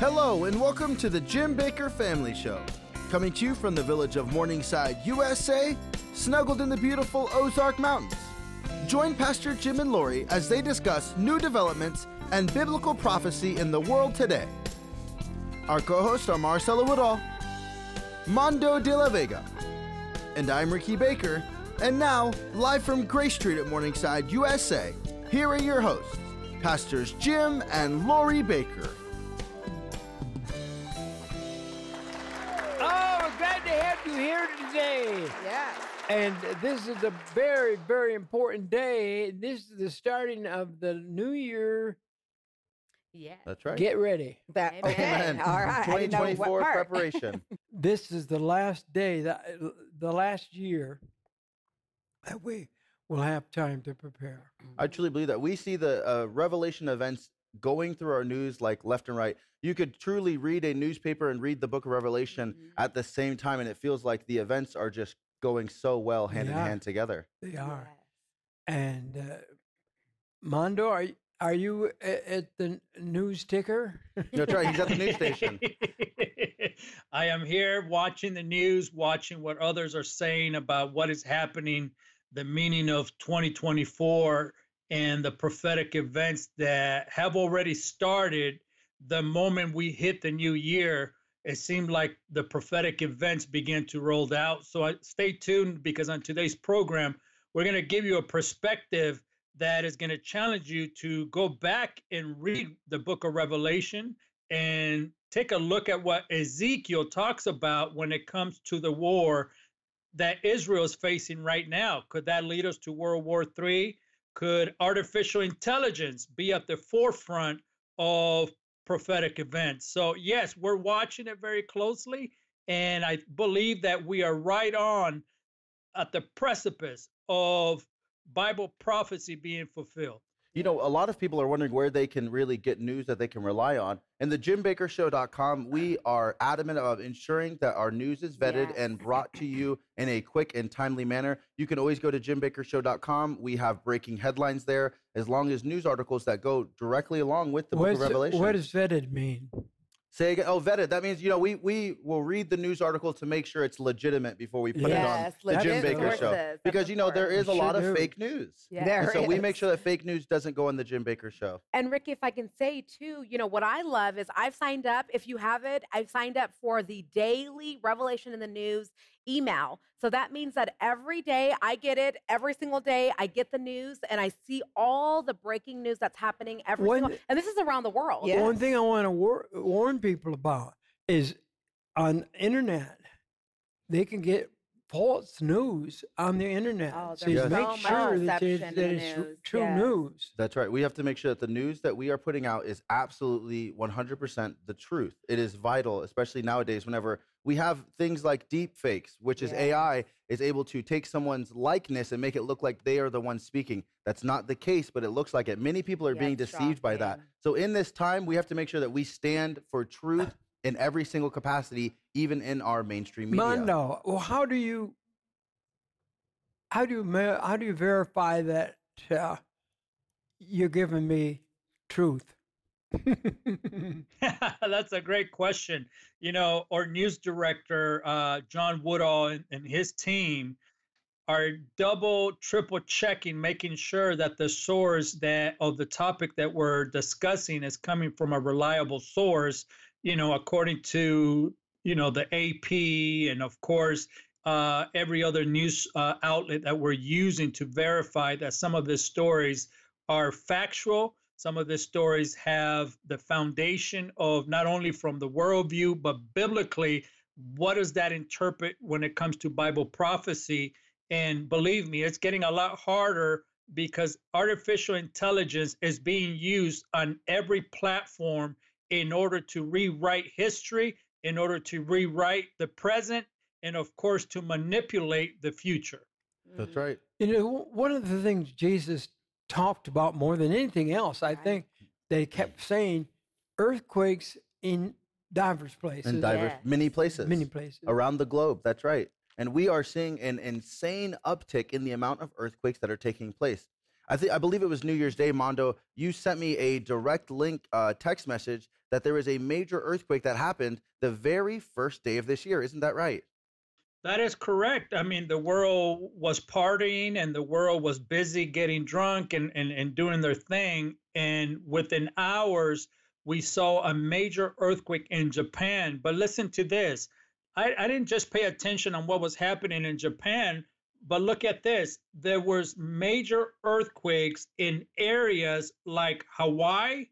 Hello, and welcome to the Jim Bakker Family Show. Coming to you from the village of Morningside, USA, snuggled in the beautiful Ozark Mountains. Join Pastor Jim and Lori as they discuss new developments and biblical prophecy in the world today. Our co hosts are Marcelo Woodall, Mondo de la Vega, and I'm Ricky Bakker. And now, live from Grace Street at Morningside, USA, here are your hosts, Pastors Jim and Lori Bakker. You here today. Yeah. And this is a very, very important day. This is the starting of the new year. Yeah. That's right. Get ready. That, okay. man. All right. I didn't know what 2024 preparation. This is the last day, that, the last year that we will have time to prepare. I truly believe that we see the uh, revelation events going through our news like left and right. You could truly read a newspaper and read the book of Revelation Mhm. at the same time, and it feels like the events are just going so well hand Yeah. in hand together. They are. Yes. And uh, Mondo, are, y- are you at the n- news ticker? That's right. He's at the news station. I am here watching the news, watching what others are saying about what is happening, the meaning of 2024, and the prophetic events that have already started. The moment we hit the new year, it seemed like the prophetic events began to roll out. So I, stay tuned because on today's program, we're going to give you a perspective that is going to challenge you to go back and read the book of Revelation and take a look at what Ezekiel talks about when it comes to the war that Israel is facing right now. Could that lead us to World War III? Could artificial intelligence be at the forefront of prophetic events? So, yes, we're watching it very closely. And I believe that we are right on at the precipice of Bible prophecy being fulfilled. You know, a lot of people are wondering where they can really get news that they can rely on. And the JimBakkerShow.com, we uh-huh. are adamant about ensuring that our news is vetted Yes. and brought to you in a quick and timely manner. You can always go to JimBakkerShow.com. We have breaking headlines there, as long as news articles that go directly along with the book of Revelation. what does vetted mean? Say again. Oh, vetted. That means you know we we will read the news article to make sure it's legitimate before we put Yes, it on the Jim legit Bakker Show. sources. That's Because you know there is a lot sure of do. fake news. Yeah. There so we make sure that fake news doesn't go on the Jim Bakker Show. And Ricky, if I can say too, you know, what I love is I've signed up. If you have it, I've signed up for the daily Revelation in the News email. So that means that every day I get it, every single day I get the news and I see all the breaking news that's happening every When- single and this is around the world. The One thing I want to war- warn people about is on internet, they can get false news on the internet. Oh, so there's you so make sure that, it's, deception that it's news, true yes. news. That's right. We have to make sure that the news that we are putting out is absolutely 100% the truth. It is vital, especially nowadays, whenever we have things like deep fakes, which is Yeah. AI, is able to take someone's likeness and make it look like they are the one speaking. That's not the case, but it looks like it. Many people are Yeah, being deceived by that. So in this time, we have to make sure that we stand for truth in every single capacity, even in our mainstream media. Mondo, well, how do you how do you how do you verify that uh, you're giving me truth? That's a great question. You know, our news director, uh, John Woodall, and, and his team are double, triple checking, making sure that the source that of the topic that we're discussing is coming from a reliable source. You know, according to you know the AP and of course uh, every other news uh, outlet that we're using to verify that some of the stories are factual. Some of the stories have the foundation of not only from the worldview, but biblically, what does that interpret when it comes to Bible prophecy? And believe me, it's getting a lot harder because artificial intelligence is being used on every platform in order to rewrite history, in order to rewrite the present, and of course, to manipulate the future. That's right. You know, one of the things Jesus talked about more than anything else, I think they kept saying earthquakes in diverse places, In diverse, Yes. many places. many places. around the globe. That's right. And we are seeing an insane uptick in the amount of earthquakes that are taking place. I think I believe it was New Year's Day, Mondo. You sent me a direct link uh, text message that there was a major earthquake that happened the very first day of this year. Isn't that right? That is correct. I mean, the world was partying and the world was busy getting drunk and, and, and doing their thing. And within hours, we saw a major earthquake in Japan. But listen to this I, I didn't just pay attention on what was happening in Japan, but look at this. There was major earthquakes in areas like Hawaii,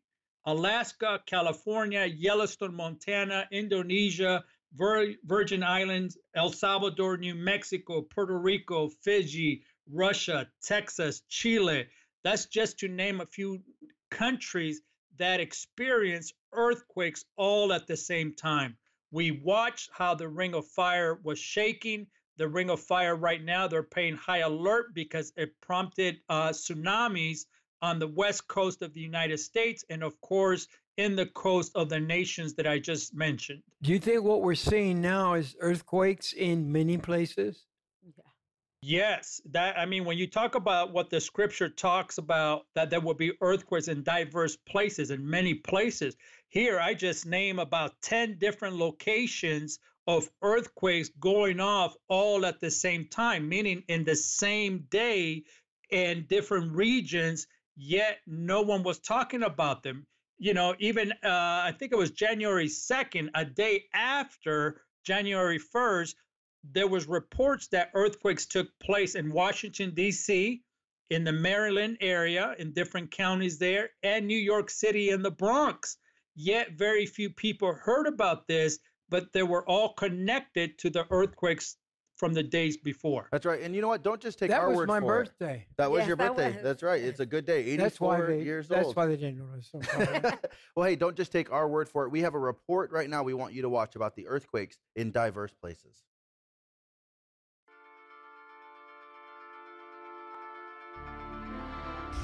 Alaska, California, Yellowstone, Montana, Indonesia, Virgin Islands, El Salvador, New Mexico, Puerto Rico, Fiji, Russia, Texas, Chile. That's just to name a few countries that experience earthquakes all at the same time. We watched how the Ring of Fire was shaking. The Ring of Fire right now, they're paying high alert because it prompted uh, tsunamis on the west coast of the United States and, of course, in the coast of the nations that I just mentioned. Do you think what we're seeing now is earthquakes in many places? Yeah. Yes, that I mean when you talk about what the scripture talks about that there will be earthquakes in diverse places in many places. Here I just name about 10 different locations of earthquakes going off all at the same time, meaning in the same day in different regions, yet no one was talking about them. You know, even uh, I think it was January 2nd, a day after January 1st, there was reports that earthquakes took place in Washington D.C., in the Maryland area, in different counties there, and New York City and the Bronx. Yet very few people heard about this, but they were all connected to the earthquakes from the days before. That's right. And you know what? Don't just take that our word for birthday. it. That was Yes, your that birthday. was. That's right. It's a good day. 84 That's why they. years that's old. That's why they didn't notice. so far. well, hey, don't just take our word for it. We have a report right now we want you to watch about the earthquakes in diverse places.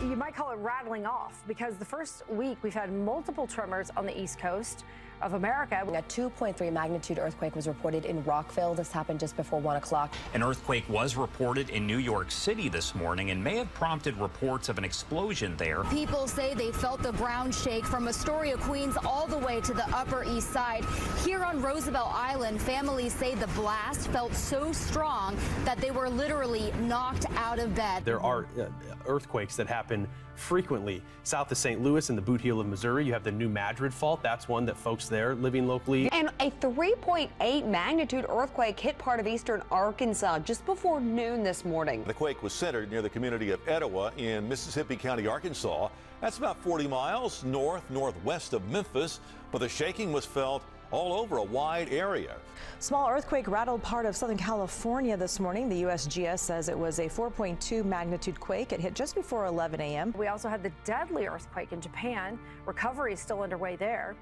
you might call it rattling off because the first week we've had multiple tremors on the east coast of America. A 2.3 magnitude earthquake was reported in Rockville. This happened just before 1 o'clock. An earthquake was reported in New York City this morning and may have prompted reports of an explosion there. People say they felt the ground shake from Astoria, Queens, all the way to the Upper East Side. Here on Roosevelt Island, families say the blast felt so strong that they were literally knocked out of bed. There are uh, earthquakes that happen frequently. South of St. Louis in the Boot Heel of Missouri, you have the New Madrid Fault. That's one that folks there living locally. And a 3.8 magnitude earthquake hit part of eastern Arkansas just before noon this morning. The quake was centered near the community of Etowah in Mississippi County, Arkansas. That's about 40 miles north northwest of Memphis, but the shaking was felt all over a wide area. Small earthquake rattled part of Southern California this morning. The USGS says it was a 4.2 magnitude quake. It hit just before 11 a.m. We also had the deadly earthquake in Japan. Recovery is still underway there.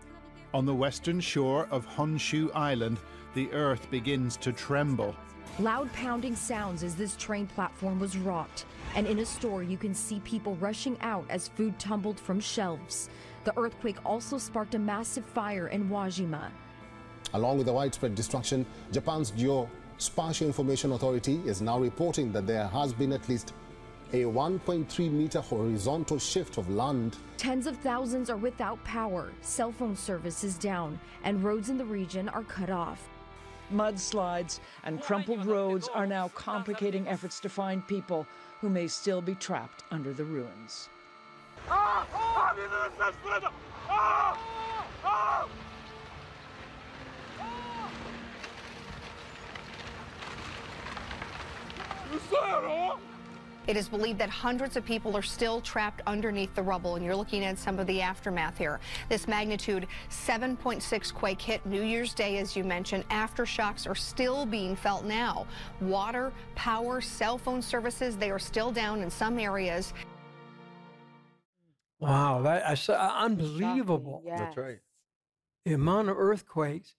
On the western shore of Honshu Island, the earth begins to tremble. Loud pounding sounds as this train platform was rocked. And in a store, you can see people rushing out as food tumbled from shelves. The earthquake also sparked a massive fire in Wajima. Along with the widespread destruction, Japan's Geospatial Information Authority is now reporting that there has been at least a 1.3 meter horizontal shift of land. Tens of thousands are without power, cell phone service is down, and roads in the region are cut off. Mudslides and crumpled roads are now complicating efforts to find people who may still be trapped under the ruins. Ah! Ah! Ah! It is believed that hundreds of people are still trapped underneath the rubble, and you're looking at some of the aftermath here. This magnitude 7.6 quake hit New Year's Day, as you mentioned. Aftershocks are still being felt now. Water, power, cell phone services, they are still down in some areas. Wow, that is uh, unbelievable. That's right. The amount of earthquakes,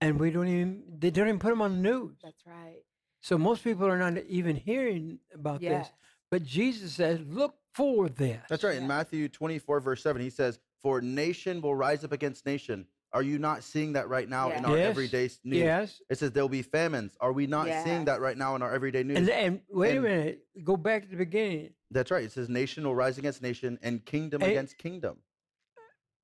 and we don't even they don't even put them on the news. That's right. So most people are not even hearing about Yes. this. But Jesus says, "Look for this." That's right. In Matthew 24, verse 7, he says, For nation will rise up against nation, Are you not seeing that right now in our Yes. everyday news? Yes. It says there'll be famines. Are we not seeing that right now in our everyday news? And, and wait And- a minute, go back to the beginning. That's right. It says nation will rise against nation and kingdom And- against kingdom.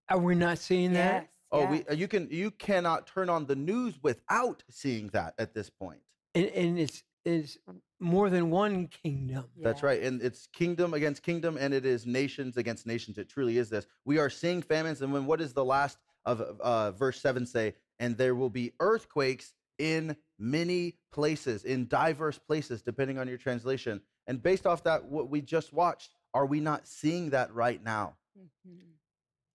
Are we not seeing that? Oh, we uh, you can you cannot turn on the news without seeing that at this point. And, and it's it's more than one kingdom. That's right. And it's kingdom against kingdom and it is nations against nations. It truly is this. We are seeing famines and when what does the last of uh, verse 7 say? And there will be earthquakes in many places, in diverse places depending on your translation. And based off that what we just watched, are we not seeing that right now?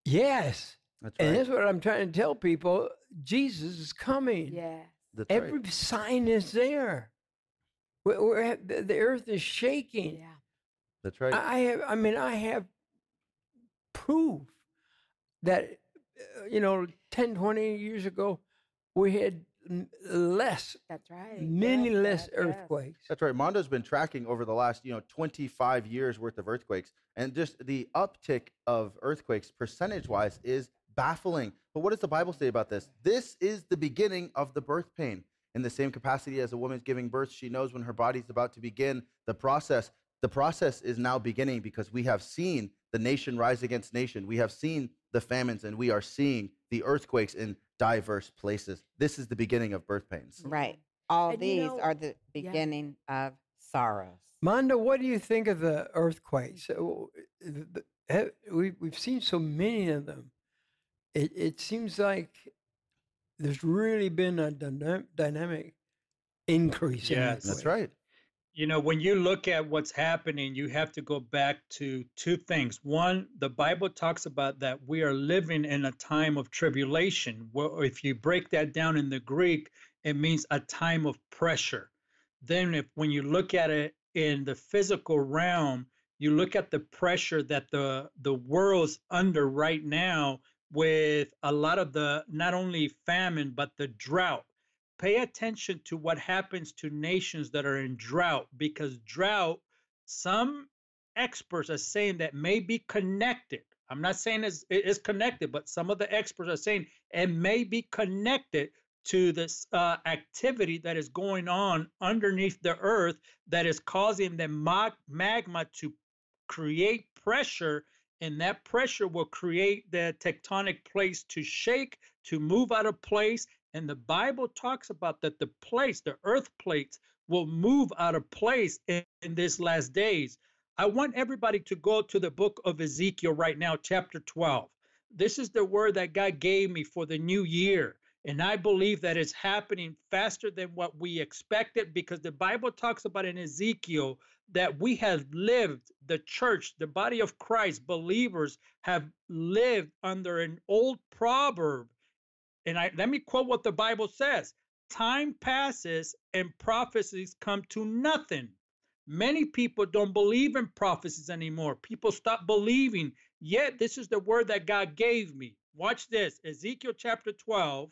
Yes. That's right. And right. that's what I'm trying to tell people. Jesus is coming. Yeah. That's right. Every sign is there. We're, we're, at- the the earth is shaking. Yeah. That's right. I I have. I mean, I have proof that uh, you know 10, 20 years ago we had less. That's right. Many Yes, less yes, yes. earthquakes. That's right. Mondo's been tracking over the last, you know, 25 years worth of earthquakes, and just the uptick of earthquakes percentage-wise is baffling. But what does the Bible say about this? This is the beginning of the birth pain. In the same capacity as a woman's giving birth, she knows when her body's about to begin the process. The process is now beginning because we have seen the nation rise against nation. We have seen the famines, and we are seeing the earthquakes in diverse places. This is the beginning of birth pains. Right. All And you these know- are the Yeah. beginning of sorrows. Mondo, what do you think of the earthquakes? Uh, the- the- ha- We, we've seen so many of them. It, it seems like there's really been a dyna- dynamic increase in Yes. right. You know, when you look at what's happening, you have to go back to two things. One, the Bible talks about that we are living in a time of tribulation. Well, if you break that down in the Greek, it means a time of pressure. Then, if when you look at it in the physical realm, you look at the pressure that the the world's under right now with a lot of the not only famine but the drought. Pay attention to what happens to nations that are in drought because drought some experts are saying that may be connected. I'm not saying it's, connected but some of the experts are saying it may be connected to this uh, activity that is going on underneath the earth that is causing the mag- magma to create pressure and that pressure will create the tectonic place to shake to move out of place. And the bible talks about that the place the earth plates will move out of place in, in this last days. I want everybody to go to the book of ezekiel right now chapter 12 this is the word that god gave me for the new year and I believe that it's happening faster than what we expected because the Bible talks about in Ezekiel that we have lived, the church, the body of Christ, believers have lived under an old proverb. And I let me quote what the Bible says time passes and prophecies come to nothing. Many people don't believe in prophecies anymore. People stop believing. Yet, this is the word that God gave me. Watch this Ezekiel chapter 12,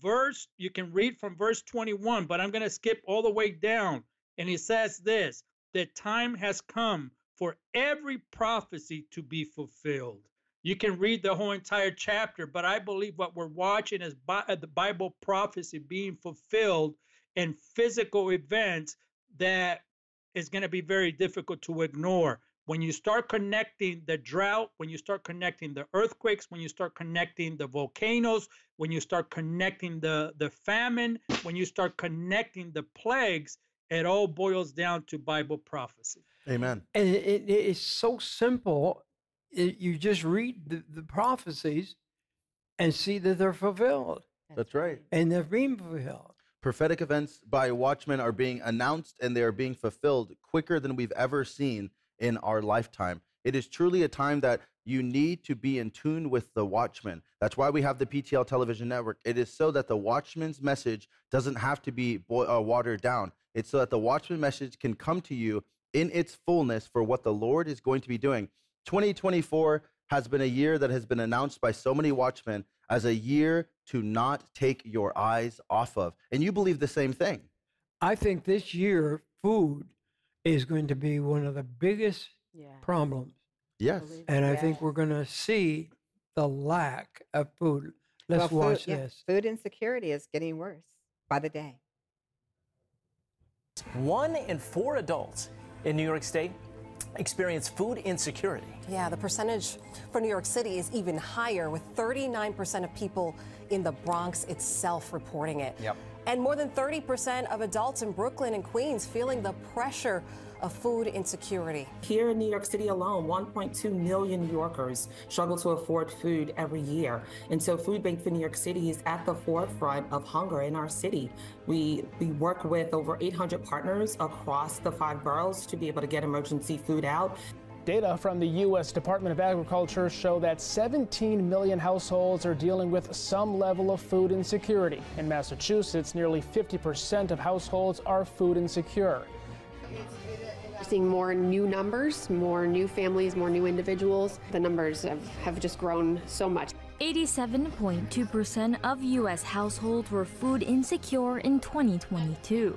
verse, you can read from verse 21, but I'm going to skip all the way down. And he says this the time has come for every prophecy to be fulfilled. You can read the whole entire chapter, but I believe what we're watching is Bi- uh, the Bible prophecy being fulfilled in physical events that is going to be very difficult to ignore. When you start connecting the drought, when you start connecting the earthquakes, when you start connecting the volcanoes, when you start connecting the, the famine, when you start connecting the plagues, it all boils down to Bible prophecy. Amen. And it, it, it's so simple. It, you just read the, the prophecies and see that they're fulfilled. That's right. And they're being fulfilled. Prophetic events by watchmen are being announced and they are being fulfilled quicker than we've ever seen in our lifetime. It is truly a time that you need to be in tune with the watchman. That's why we have the PTL television network. It is so that the watchman's message doesn't have to be boi- uh, watered down. It's so that the watchman message can come to you in its fullness for what the Lord is going to be doing. 2024 has been a year that has been announced by so many watchmen as a year to not take your eyes off of. And you believe the same thing. I think this year, food is going to be one of the biggest problems. Yes. And I think we're going to see the lack of food. Let's well, watch food, yeah, this. food insecurity is getting worse by the day. One in four adults in New York State experience food insecurity. Yeah, the percentage for New York City is even higher, with 39% of people in the Bronx itself reporting it. Yep. And more than 30% of adults in Brooklyn and Queens feeling the pressure of food insecurity. Here in New York City alone, 1.2 million New Yorkers struggle to afford food every year. And so Food Bank for New York City is at the forefront of hunger in our city. We, we work with over 800 partners across the five boroughs to be able to get emergency food out. Data from the U.S. Department of Agriculture show that 17 million households are dealing with some level of food insecurity. In Massachusetts, nearly 50% of households are food insecure. Seeing more new numbers, more new families, more new individuals. The numbers have, have just grown so much. 87.2% of U.S. households were food insecure in 2022.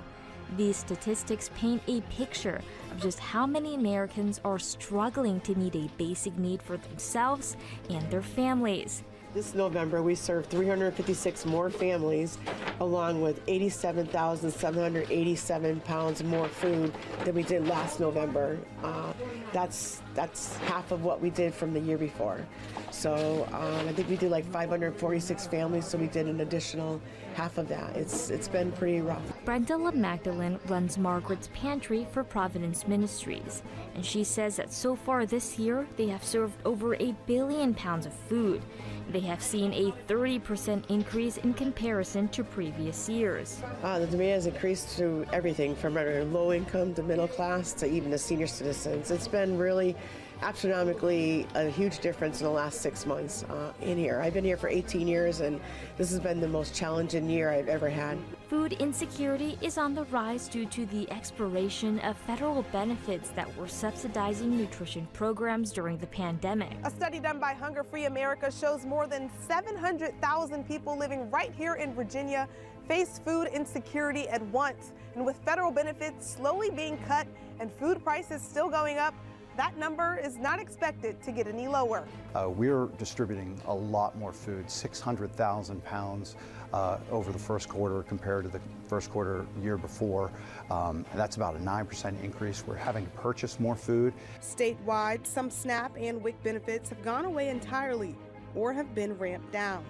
These statistics paint a picture of just how many Americans are struggling to meet a basic need for themselves and their families. This November, we served 356 more families, along with 87,787 pounds more food than we did last November. Uh, that's that's half of what we did from the year before. So um, I think we did like 546 families, so we did an additional half of that. It's it's been pretty rough. Brenda Magdalene runs Margaret's Pantry for Providence Ministries, and she says that so far this year they have served over a billion pounds of food. They have seen a 30% increase in comparison to previous years. Uh, the demand has increased to everything from low income to middle class to even the senior citizens. It's been really astronomically a huge difference in the last six months uh, in here. I've been here for 18 years, and this has been the most challenging year I've ever had. Food insecurity is on the rise due to the expiration of federal benefits that were subsidizing nutrition programs during the pandemic. A study done by Hunger Free America shows more than 700,000 people living right here in Virginia face food insecurity at once. And with federal benefits slowly being cut and food prices still going up, that number is not expected to get any lower. Uh, we're distributing a lot more food, 600,000 pounds uh, over the first quarter compared to the first quarter year before. Um, and that's about a 9% increase. We're having to purchase more food. Statewide, some SNAP and WIC benefits have gone away entirely or have been ramped down.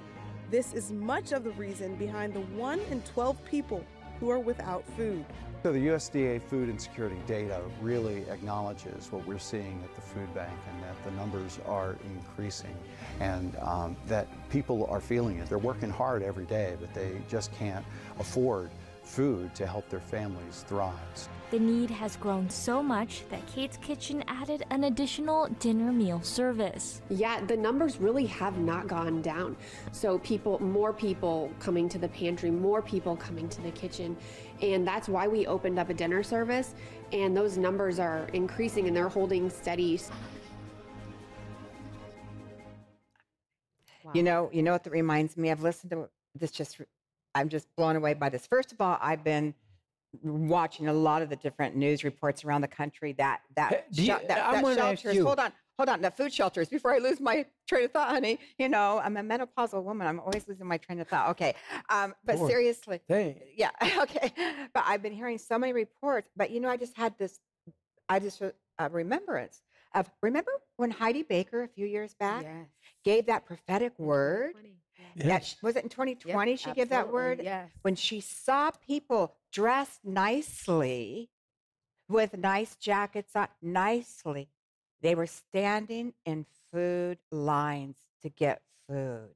This is much of the reason behind the 1 in 12 people who are without food. So the USDA food insecurity data really acknowledges what we're seeing at the food bank and that the numbers are increasing and um, that people are feeling it. They're working hard every day, but they just can't afford food to help their families thrive. The need has grown so much that Kate's Kitchen added an additional dinner meal service. Yeah, the numbers really have not gone down. So people, more people coming to the pantry, more people coming to the kitchen. And that's why we opened up a dinner service. And those numbers are increasing and they're holding steady. You know, you know what that reminds me? I've listened to this just I'm just blown away by this. First of all, I've been watching a lot of the different news reports around the country that that, you- that, that shelters. Hold on, hold on. The food shelters. Before I lose my train of thought, honey. You know, I'm a menopausal woman. I'm always losing my train of thought. Okay, um, but Poor seriously, thing. yeah, okay. But I've been hearing so many reports. But you know, I just had this. I just uh, a remembrance of remember when Heidi Baker a few years back gave that prophetic word. That Yes. sh- was it in 2020 she gave that word? yes. When she saw people dressed nicely with nice jackets on, nicely, they were standing in food lines to get food.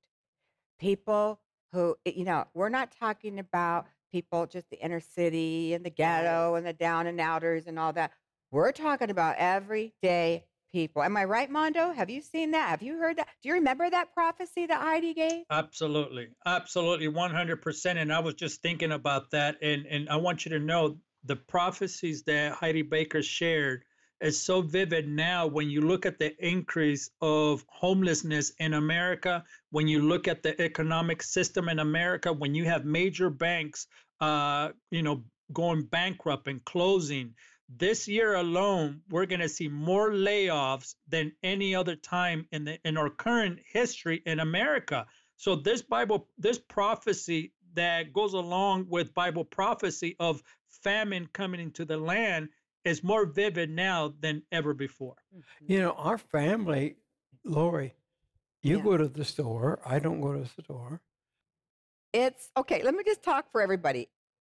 People who, eh, you know, we're not talking about people just the inner city and the ghetto and the down and outers and all that. We're talking about everyday people. Am I right, Mondo? Have you seen that? Have you heard that? Do you remember that prophecy that Heidi gave? Absolutely. Absolutely. 100%. And I was just thinking about that. And, and I want you to know the prophecies that Heidi Baker shared is so vivid now when you look at the increase of homelessness in America, when you look at the economic system in America, when you have major banks, uh, you know, going bankrupt and closing. This year alone, we're going to see more layoffs than any other time in the in our current history in America. So this Bible, this prophecy that goes along with Bible prophecy of famine coming into the land is more vivid now than ever before. You know, our family, Lori, you go to the store. I don't go to the store. It's okay. Let me just talk for everybody.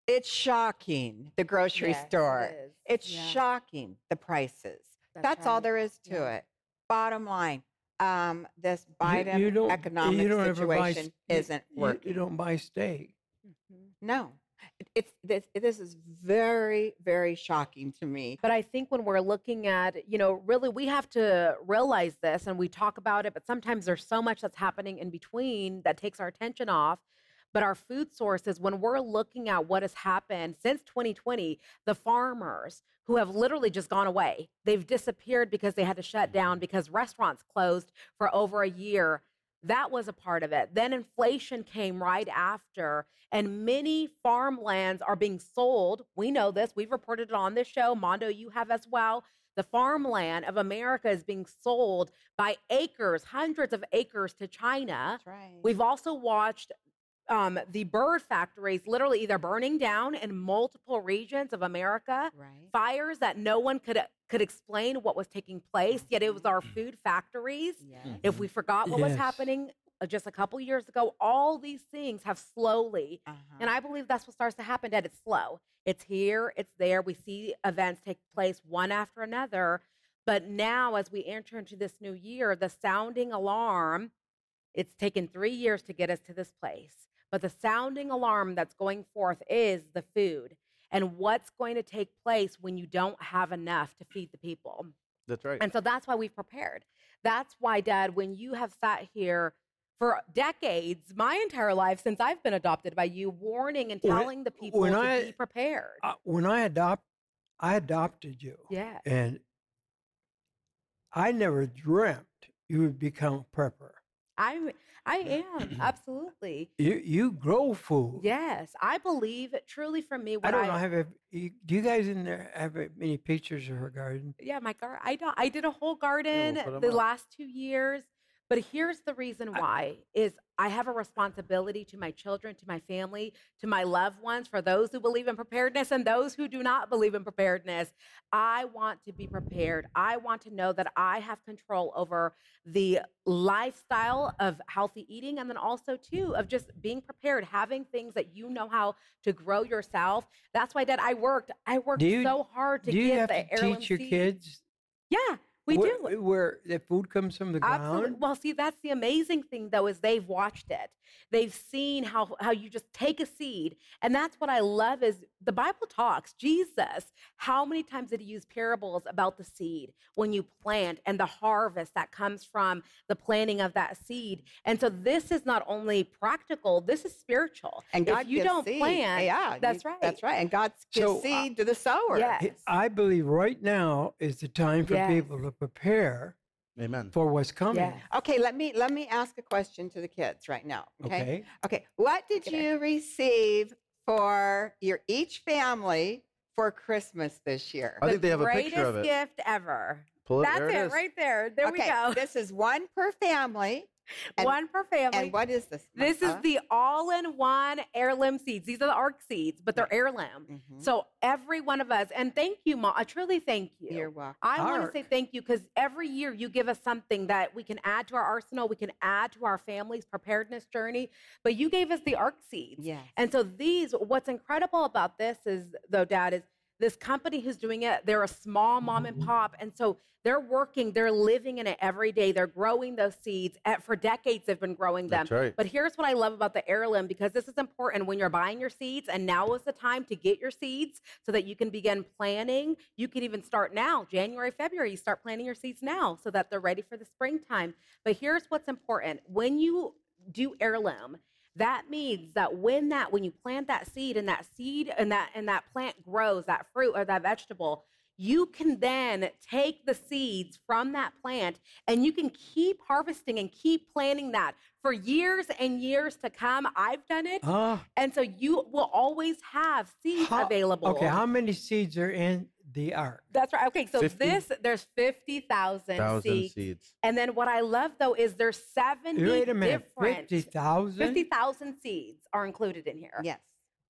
It's shocking, the grocery Yes, store. is. It's Yeah. shocking, the prices. That's That's, all right. there is to Yeah. it. Bottom line, um, this Biden you don't, economic you don't buy, situation isn't you- working. You don't buy steak. No, It- it's this. This is very, very shocking to me. But I think when we're looking at, you know, really we have to realize this and we talk about it, but sometimes there's so much that's happening in between that takes our attention off. But our food sources, when we're looking at what has happened since 2020, the farmers who have literally just gone away, they've disappeared because they had to shut down because restaurants closed for over a year. That was a part of it. Then inflation came right after, and many farmlands are being sold. We know this. We've reported it on this show. Mondo, you have as well. The farmland of America is being sold by acres, hundreds of acres to China. That's right. We've also watched um, the bird factories literally either burning down in multiple regions of America, Right. fires that no one could could explain what was taking place. Yet it was our food factories. If we forgot what was happening uh, just a couple years ago, all these things have slowly, Uh-huh. and I believe that's what starts to happen. That it's slow. It's here. It's there. We see events take place one after another. But now, as we enter into this new year, the sounding alarm it's taken three years to get us to this place. But the sounding alarm that's going forth is the food and what's going to take place when you don't have enough to feed the people. That's right. And so that's why we've prepared. That's why, Dad, when you have sat here for decades, my entire life since I've been adopted by you, warning and When- telling the people when to I- be prepared. Uh, when I adopt, I adopted you. Yeah. And I never dreamt you would become a prepper. I'm, I am absolutely. You you grow food. Yes, I believe it truly from me. I don't know. Have a, you, do you guys in there have many pictures of her garden? Yeah, my gar- I don't. I did a whole garden the up. last two years. But here's the reason why: is I have a responsibility to my children, to my family, to my loved ones. For those who believe in preparedness and those who do not believe in preparedness, I want to be prepared. I want to know that I have control over the lifestyle of healthy eating, and then also too of just being prepared, having things that you know how to grow yourself. That's why, Dad, I worked. I worked you, so hard to do you get have the to teach your seeds. kids Yeah, we where, do. where the food comes from the Absolutely. ground? Well, see, that's the amazing thing though, is they've watched it. They've seen how how you just take a seed. And that's what I love is the Bible talks, Jesus, how many times did he use parables about the seed when you plant and the harvest that comes from the planting of that seed. And so this is not only practical, this is spiritual. And God if you gives don't seed. plant, Yeah, that's you- right. That's right. And God gives So, uh, seed to the sower. Yes. I believe right now is the time for Yes. people to prepare Amen. for what's coming. Yeah. Okay, let me let me ask a question to the kids right now. Okay. Okay. Okay. What did you receive for your each family for Christmas this year? I think they have a picture of it. Greatest gift ever. Pull it- That's there it it, is. right there. There we go. This is one per family. And- one per family. And what is this? This is the all-in-one heirloom seeds. These are the ARC seeds, but they're heirloom. Mm-hmm. So every one of us, and thank you, Ma. I truly thank you. You're welcome. I want to say thank you because every year you give us something that we can add to our arsenal. We can add to our family's preparedness journey. But you gave us the ARC seeds. Yes. And so these, what's incredible about this is, though, Dad, is this company who's doing it, they're a small mom and mm-hmm. pop. And so they're working, they're living in it every day. They're growing those seeds. At, for decades, they've been growing them. That's right. But here's what I love about the heirloom because this is important when you're buying your seeds, and now is the time to get your seeds so that you can begin planning. You can even start now, January, February, you start planting your seeds now so that they're ready for the springtime. But here's what's important when you do heirloom, that means that when that when you plant that seed and that seed and that and that plant grows that fruit or that vegetable you can then take the seeds from that plant and you can keep harvesting and keep planting that for years and years to come. I've done it. Ah. and so you will always have seeds How- available. Okay, how many seeds are in the ark. That's right. Okay, so 50? this there's fifty thousand Thousand seeds. seeds. And then what I love though is there's seventy Wait a minute, different 50,000? 50,000 seeds are included in here. Yes.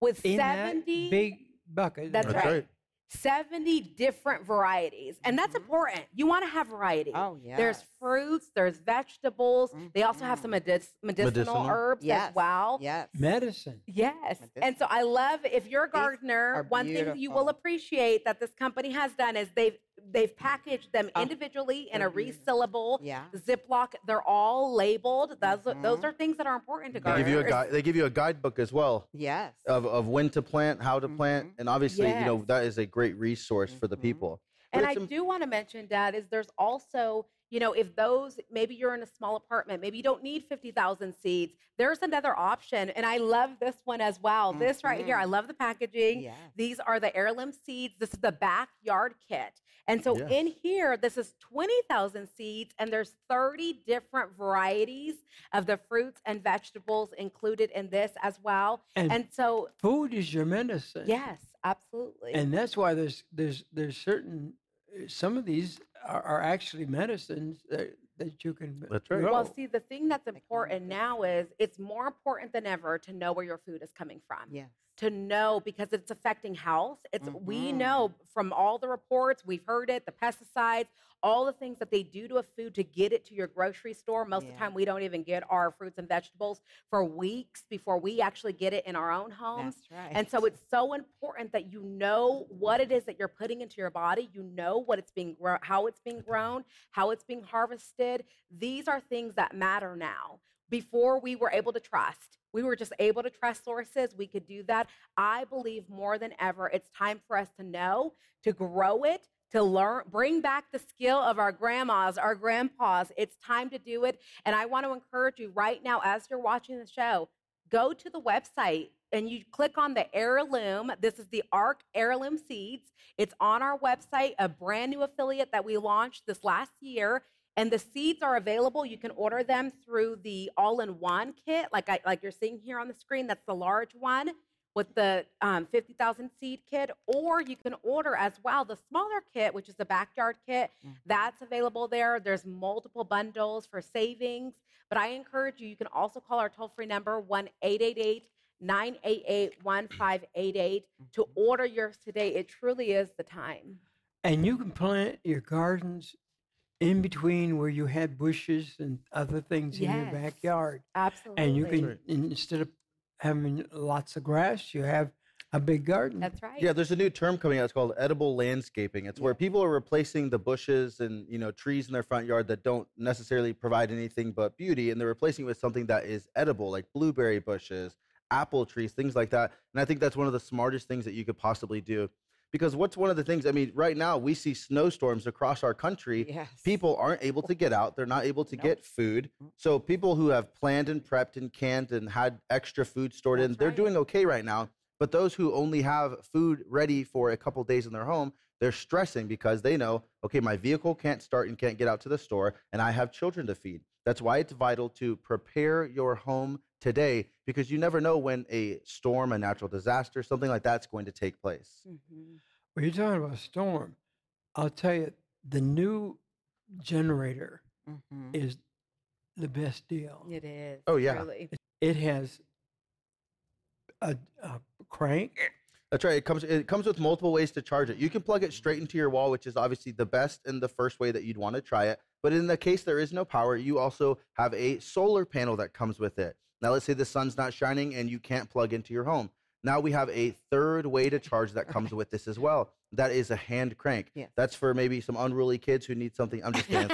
With In that seventy big bucket. That's, right. 70 different varieties. And that's important. You want to have variety. Mm-hmm. Oh, There's fruits, there's vegetables. They also have some medic- medicinal, Medicinal. herbs Yes. as well. Yes. Medicine. Yes. And so I love if you're a gardener, one thing you will appreciate that this company has done is they've they've packaged them oh. individually in a mm-hmm. resealable Yeah. Ziploc. They're all labeled. Those are, those mm-hmm. are things that are important to gardeners. They give you a guide. They give you a guidebook as well. Yes. Of, of when to plant, how to plant, mm-hmm. and obviously, you know, that is a great resource for the people. But And I im- do want to mention, Dad, is there's also, you know, if those, maybe you're in a small apartment, maybe you don't need 50,000 seeds, there's another option. And I love this one as well. This right here, I love the packaging. Yes. These are the heirloom seeds. This is the backyard kit. And so Yes. in here, this is 20,000 seeds, and there's 30 different varieties of the fruits and vegetables included in this as well. And, and so, food is your medicine. yes, absolutely. And that's why there's there's there's certain uh, some of these are, are actually medicines that, that you can That's right. grow. Well, see, the thing that's important now is it's more important than ever to know where your food is coming from. Yes. To know because it's affecting health. It's we Mhm. know from all the reports, we've heard it, the pesticides, all the things that they do to a food to get it to your grocery store. Most of the time we don't even get our fruits and vegetables for weeks before we actually get it in our own homes. Right. And so it's so important that you know what it is that you're putting into your body. You know what it's being grown, how it's being grown, how it's being harvested. These are things that matter now. Before we were able to trust, we were just able to trust sources. We could do that. I believe more than ever, it's time for us to know, to grow it, to learn, bring back the skill of our grandmas, our grandpas. It's time to do it. And I want to encourage you right now, as you're watching the show, go to the website and you click on the heirloom. This is the ARC heirloom seeds. It's on our website, a brand new affiliate that we launched this last year. And the seeds are available. You can order them through the all-in-one kit, like I like you're seeing here on the screen. That's the large one with the um, 50,000 seed kit, or you can order as well the smaller kit, which is the backyard kit. That's available there. There's multiple bundles for savings. But I encourage you, you can also call our toll free number 1 888 988 1588 to order yours today. It truly is the time. And you can plant your gardens in between where you had bushes and other things in your backyard. Absolutely. And you can instead of having lots of grass, you have a big garden. That's right. Yeah, there's a new term coming out. It's called edible landscaping. It's where people are replacing the bushes and you know trees in their front yard that don't necessarily provide anything but beauty, and they're replacing it with something that is edible, like blueberry bushes, apple trees, things like that. And I think that's one of the smartest things that you could possibly do. Because what's one of the things? I mean, right now we see snowstorms across our country. Yes. People aren't able to get out. They're not able to get food. Mm. So people who have planned and prepped and canned and had extra food stored in, they're doing okay right now. But those who only have food ready for a couple days in their home, they're stressing because they know, okay, my vehicle can't start and can't get out to the store, and I have children to feed. That's why it's vital to prepare your home today because you never know when a storm, a natural disaster, something like that's going to take place. Mm-hmm. Well, you're talking about a storm. I'll tell you, the new generator mm-hmm. is the best deal. It is. Oh, yeah. truly. It has a, a crank. That's right. It comes it comes with multiple ways to charge it. You can plug it mm-hmm. straight into your wall, which is obviously the best and the first way that you'd want to try it. But in the case there is no power, you also have a solar panel that comes with it. Now let's say the sun's not shining and you can't plug into your home. Now we have a third way to charge that comes with this as well. That is a hand crank. Yes. That's for maybe some unruly kids who need something. I'm just kidding.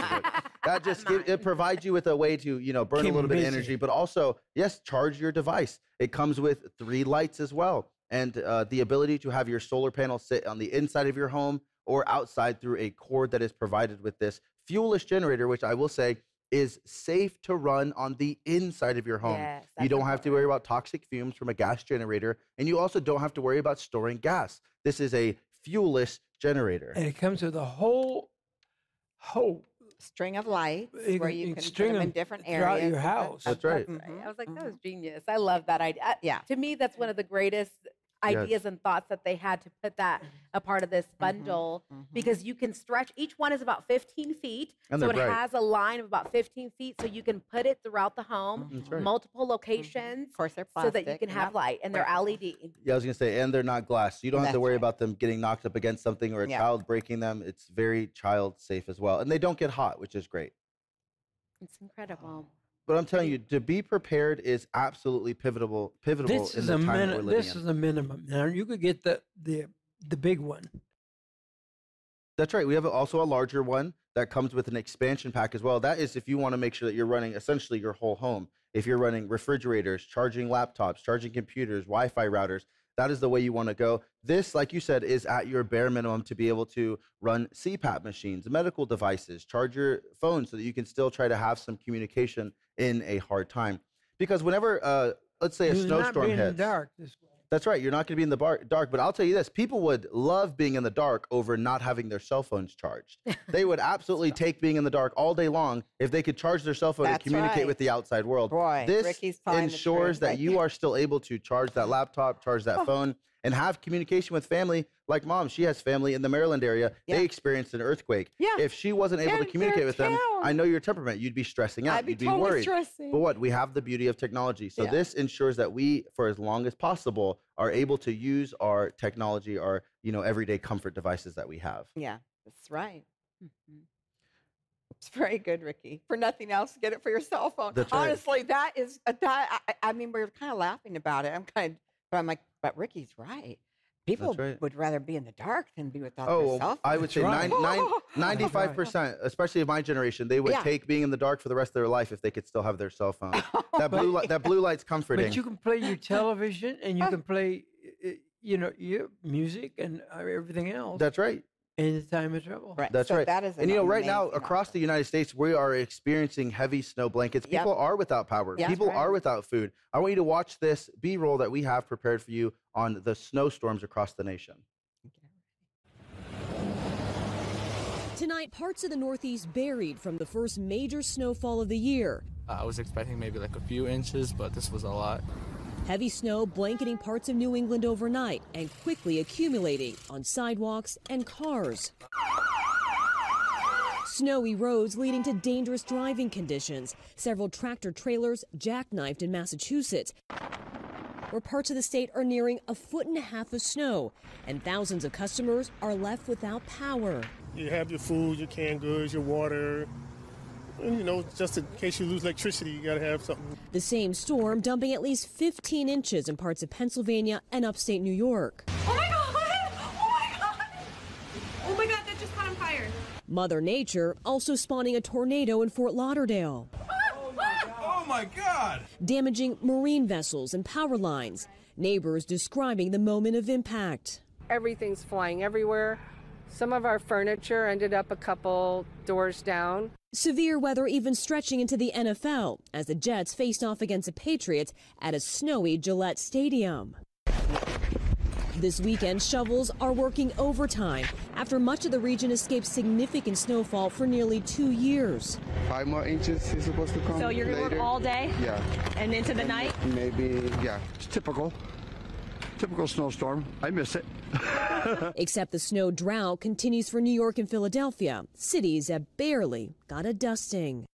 that just give, it provides you with a way to you know burn Keep a little 'em bit of energy, but also yes, charge your device. It comes with three lights as well, and uh, the ability to have your solar panel sit on the inside of your home or outside through a cord that is provided with this fuelless generator, which I will say is safe to run on the inside of your home. Yes, you don't have to worry about toxic fumes from a gas generator, and you also don't have to worry about storing gas. This is a fuelless generator. And it comes with a whole, whole String of lights You where you you can can put string them in different areas throughout your house. of That's the- right. mhm. I was like, that was genius. I love that idea. Uh, Yeah. To me, that's one of the greatest Yes. ideas and thoughts that they had to put that mm-hmm. a part of this mm-hmm. bundle mm-hmm. because you can stretch. Each one is about 15 feet, And so it bright. has a line of about 15 feet, so you can put it throughout the home, That's right. multiple locations, of course they're so that you can have yep. light, and they're LED. Yeah, I was gonna say, and they're not glass. So you don't have to That's worry about them getting knocked up against something or a Yeah. child breaking them. It's very child safe as well, and they don't get hot, which is great. It's incredible. Oh. But I'm telling you, to be prepared is absolutely pivotal. Pivotal This in is the a time that we're minute. living This in. is a minimum. Now you could get the the the big one. That's right. We have also a larger one that comes with an expansion pack as well. That is if you want to make sure that you're running essentially your whole home. If you're running refrigerators, charging laptops, charging computers, Wi-Fi routers, that is the way you want to go. This, like you said, is at your bare minimum to be able to run CPAP machines, medical devices, charge your phone so that you can still try to have some communication in a hard time. Because whenever, uh, let's say, a You're not snowstorm the hits, dark. This that's right. You're not going to be in the bar- dark. But I'll tell you this people would love being in the dark over not having their cell phones charged. they would absolutely take being in the dark all day long if they could charge their cell phone and That's communicate right. with the outside world. Boy, this Ricky's telling the ensures truth that right you are still able to charge that laptop, charge that phone, and have communication with family. Like mom, she has family in the Maryland area. Yeah. They experienced an earthquake. Yeah. If she wasn't able to communicate with them, I know your temperament. You'd be stressing out. I'd be You'd be totally worried. stressing. But what? We have the beauty of technology. So Yeah. this ensures that we, for as long as possible, are able to use our technology, our you know everyday comfort devices that we have. Yeah, that's right. Mm-hmm. It's very good, Ricky. For nothing else, get it for your cell phone. That's right. Honestly, that is uh, that. I, I mean, we are kind of laughing about it. I'm kind of, but I'm like, but Ricky's right. People right. would rather be in the dark than be without Oh, their cell phone. I would say nine, nine, 95%, especially of my generation, they would Yeah. take being in the dark for the rest of their life if they could still have their cell phone. that blue light, that blue light's comforting. But you can play your television and you can play, uh, you know, your music and uh, everything else. That's right. In the time of trouble. Right. That's so right. That is and you know, right now across the United States, we are experiencing heavy snow blankets. Yep. People are without power. Yeah. People right. are without food. I want you to watch this B-roll that we have prepared for you on the snowstorms across the nation. Tonight, parts of the Northeast buried from the first major snowfall of the year. I was expecting maybe like a few inches, but this was a lot. Heavy snow blanketing parts of New England overnight and quickly accumulating on sidewalks and cars. Snowy roads leading to dangerous driving conditions. Several tractor trailers jackknifed in Massachusetts, where parts of the state are nearing a foot and a half of snow, and thousands of customers are left without power. You have your food, your canned goods, your water. And, you know, just in case you lose electricity, you got to have something. The same storm dumping at least 15 inches in parts of Pennsylvania and upstate New York. Oh my god! Oh my god! Oh my god, that just caught on fire. Mother Nature also spawning a tornado in Fort Lauderdale, ah! Oh my god! damaging marine vessels and power lines. Neighbors describing the moment of impact. Everything's flying everywhere. Some of our furniture ended up a couple doors down. Severe weather even stretching into the NFL as the Jets faced off against the Patriots at a snowy Gillette Stadium. This weekend, shovels are working overtime after much of the region escaped significant snowfall for nearly two years. Five more inches is supposed to come. So you're gonna work all day? Yeah. And into the night? Maybe, yeah. It's typical. Typical snowstorm. I miss it. Except the snow drought continues for New York and Philadelphia, cities that barely got a dusting.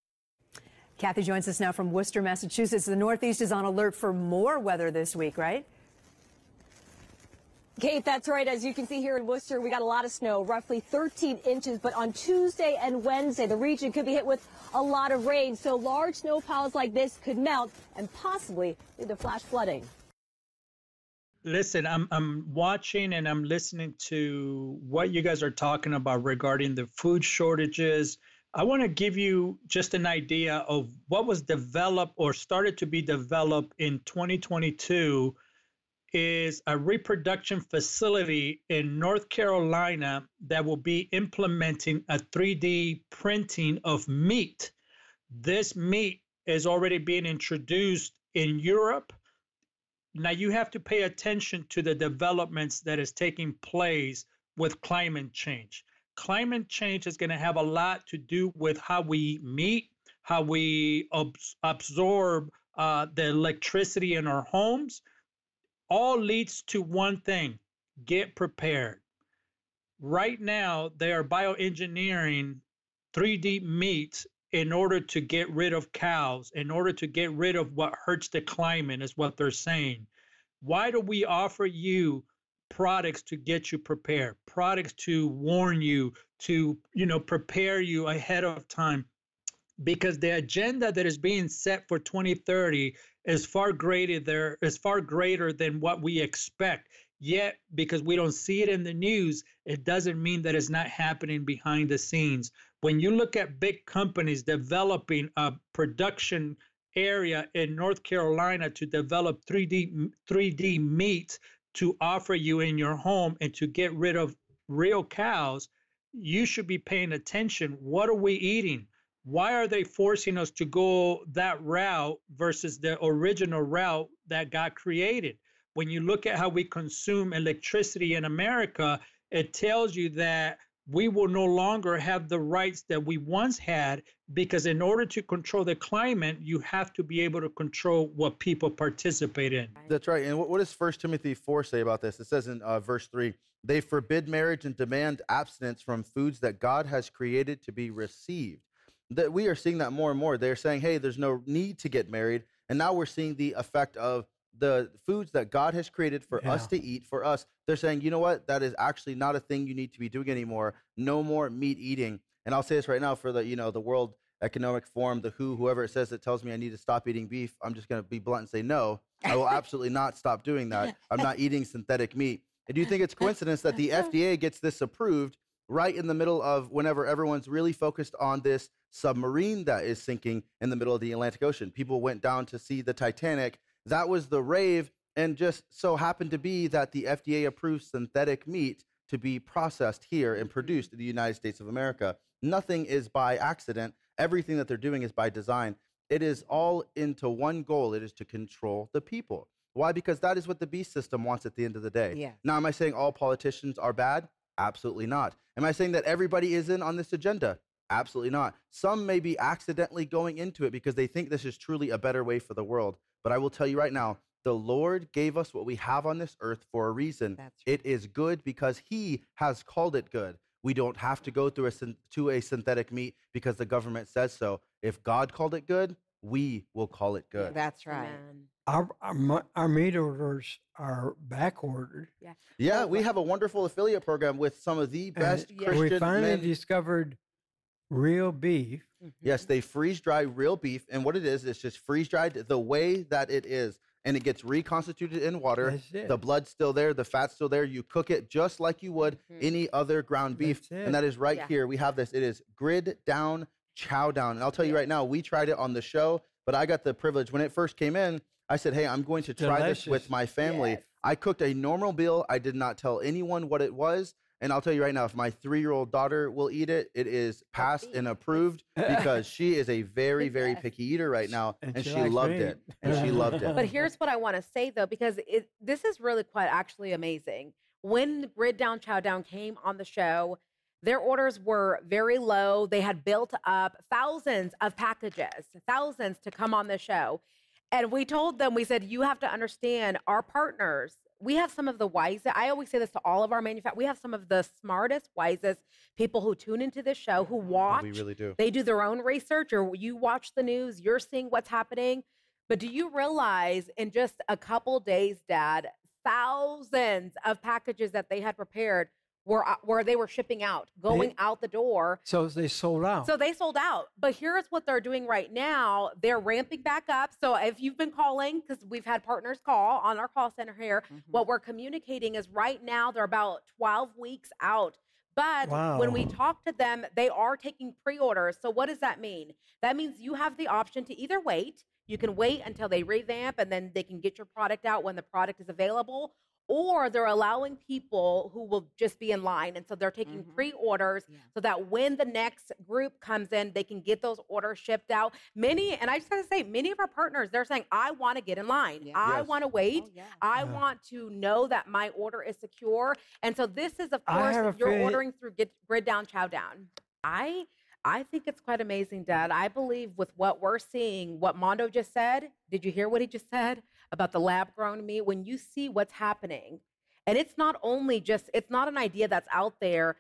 Kathy joins us now from Worcester, Massachusetts. The Northeast is on alert for more weather this week, right? Kate, that's right. As you can see here in Worcester, we got a lot of snow, roughly 13 inches. But on Tuesday and Wednesday, the region could be hit with a lot of rain. So large snow piles like this could melt and possibly lead to flash flooding. Listen, I'm I'm watching and I'm listening to what you guys are talking about regarding the food shortages. I want to give you just an idea of what was developed or started to be developed in 2022 is a reproduction facility in North Carolina that will be implementing a 3D printing of meat. This meat is already being introduced in Europe. Now you have to pay attention to the developments that is taking place with climate change. Climate change is going to have a lot to do with how we meet, how we abs- absorb uh, the electricity in our homes, all leads to one thing get prepared. Right now, they are bioengineering 3D meats in order to get rid of cows, in order to get rid of what hurts the climate, is what they're saying. Why do we offer you products to get you prepared, products to warn you, to you know prepare you ahead of time? Because the agenda that is being set for 2030 is far greater there is far greater than what we expect. Yet, because we don't see it in the news, it doesn't mean that it's not happening behind the scenes. When you look at big companies developing a production area in North Carolina to develop 3D 3D meat to offer you in your home and to get rid of real cows, you should be paying attention. What are we eating? Why are they forcing us to go that route versus the original route that got created? when you look at how we consume electricity in America, it tells you that we will no longer have the rights that we once had because in order to control the climate you have to be able to control what people participate in. That's right and what, what does First timothy 4 say about this? It says in uh, verse 3 they forbid marriage and demand abstinence from foods that god has created to be received. That we are seeing that more and more. They're saying hey there's no need to get married and now we're seeing the effect of the foods that God has created for yeah. us to eat, for us, they're saying, you know what? That is actually not a thing you need to be doing anymore. No more meat eating. And I'll say this right now for the, you know, the World Economic Forum, the WHO, whoever it says that tells me I need to stop eating beef, I'm just going to be blunt and say no. I will absolutely not stop doing that. I'm not eating synthetic meat. And do you think it's coincidence that the FDA gets this approved right in the middle of whenever everyone's really focused on this submarine that is sinking in the middle of the Atlantic Ocean? People went down to see the Titanic that was the rave, and just so happened to be that the FDA approved synthetic meat to be processed here and mm-hmm. produced in the United States of America. Nothing is by accident. Everything that they're doing is by design. It is all into one goal it is to control the people. Why? Because that is what the beast system wants at the end of the day. Yeah. Now, am I saying all politicians are bad? Absolutely not. Am I saying that everybody is in on this agenda? Absolutely not. Some may be accidentally going into it because they think this is truly a better way for the world. But I will tell you right now, the Lord gave us what we have on this earth for a reason. Right. It is good because He has called it good. We don't have to go through a to a synthetic meat because the government says so. If God called it good, we will call it good. That's right. Our, our, our meat orders are back ordered. Yeah. Yeah, oh, we have a wonderful affiliate program with some of the best And Christian we finally men. discovered real beef. Mm-hmm. Yes, they freeze dry real beef, and what it is, it's just freeze dried the way that it is, and it gets reconstituted in water. The blood's still there, the fat's still there. You cook it just like you would mm-hmm. any other ground beef, and that is right Yeah. here. We have this. It is grid down, chow down, and I'll tell you right now, we tried it on the show, but I got the privilege when it first came in. I said, "Hey, I'm going to try this with my family." I cooked a normal meal. I did not tell anyone what it was. And I'll tell you right now, if my three year old daughter will eat it, it is passed and approved because she is a very, very picky eater right now. And, And she she, loved meat. it. And she loved it. But here's what I want to say though, because it, this is really quite actually amazing. When Grid Down Chow Down came on the show, their orders were very low. They had built up thousands of packages, thousands to come on the show. And we told them, we said, you have to understand our partners. We have some of the wisest, I always say this to all of our manufacturers, we have some of the smartest, wisest people who tune into this show, who oh, watch. we really do. They do their own research, or you watch the news, you're seeing what's happening. But do you realize in just a couple days, Dad, thousands of packages that they had prepared were uh, where they were shipping out, going out the door. So they sold out. So they sold out. But here's what they're doing right now. They're ramping back up. So if you've been calling, because we've had partners call on our call center here, what we're communicating is right now they're about 12 weeks out. But when we talk to them, they are taking pre orders. So what does that mean? That means you have the option to either wait, you can wait until they revamp and then they can get your product out when the product is available, or they're allowing people who will just be in line. And so they're taking mm-hmm. pre orders so that when the next group comes in, they can get those orders shipped out. Many, and I just gotta say, many of our partners, they're saying, I wanna get in line. I Yes. wanna wait. Oh, I Yeah. want to know that my order is secure. And so this is, of course, if you're feeling- ordering through Get, Grid Down, Chow Down. I I think it's quite amazing, Dad. I believe with what we're seeing, what Mondo just said. Did you hear what he just said about the lab grown meat, when you see what's happening, and it's not only just, it's not an idea that's out there.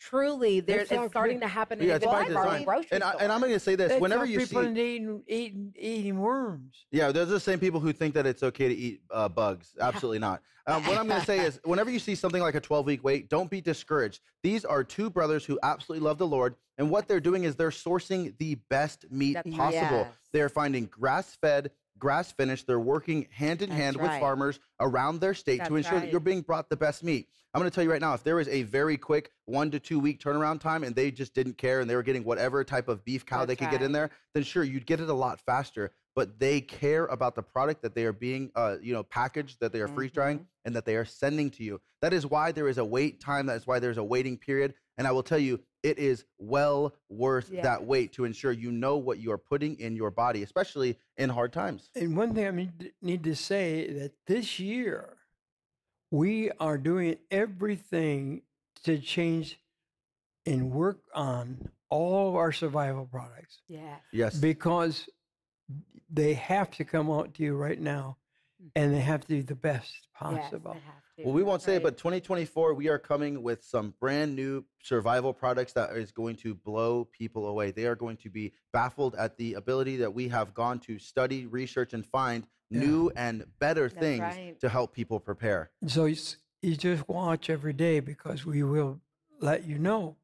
Truly, there's That's it's starting to happen in Yeah, it's by individual design. grocery And, I, and I'm going to say this: That's whenever you people see, are eating, eating, eating worms. Yeah, there's the same people who think that it's okay to eat uh, bugs. Absolutely not. Um, what I'm going to say is, whenever you see something like a 12 week wait, don't be discouraged. These are two brothers who absolutely love the Lord, and what they're doing is they're sourcing the best meat That's possible. Yes. They're finding grass fed, grass finished. They're working hand in That's hand with farmers around their state to That's ensure that you're being brought the best meat. I'm going to tell you right now, if there was a very quick one to two week turnaround time and they just didn't care and they were getting whatever type of beef cow they That's could get in there, then sure, you'd get it a lot faster. But they care about the product that they are being, uh, you know, packaged, that they are freeze drying, Mm-hmm. and that they are sending to you. That is why there is a wait time. That is why there's a waiting period. And I will tell you, it is well worth that Yes. wait to ensure you know what you are putting in your body, especially in hard times. And one thing I need, need to say that this year we are doing everything to change and work on all of our survival products Yes. Yes. because they have to come out to you right now mm-hmm. and they have to do the best possible. Well, we won't say it, but 2024, we are coming with some brand new survival products that is going to blow people away. They are going to be baffled at the ability that we have gone to study, research, and find new and better That's things right. to help people prepare. So you, you just watch every day because we will let you know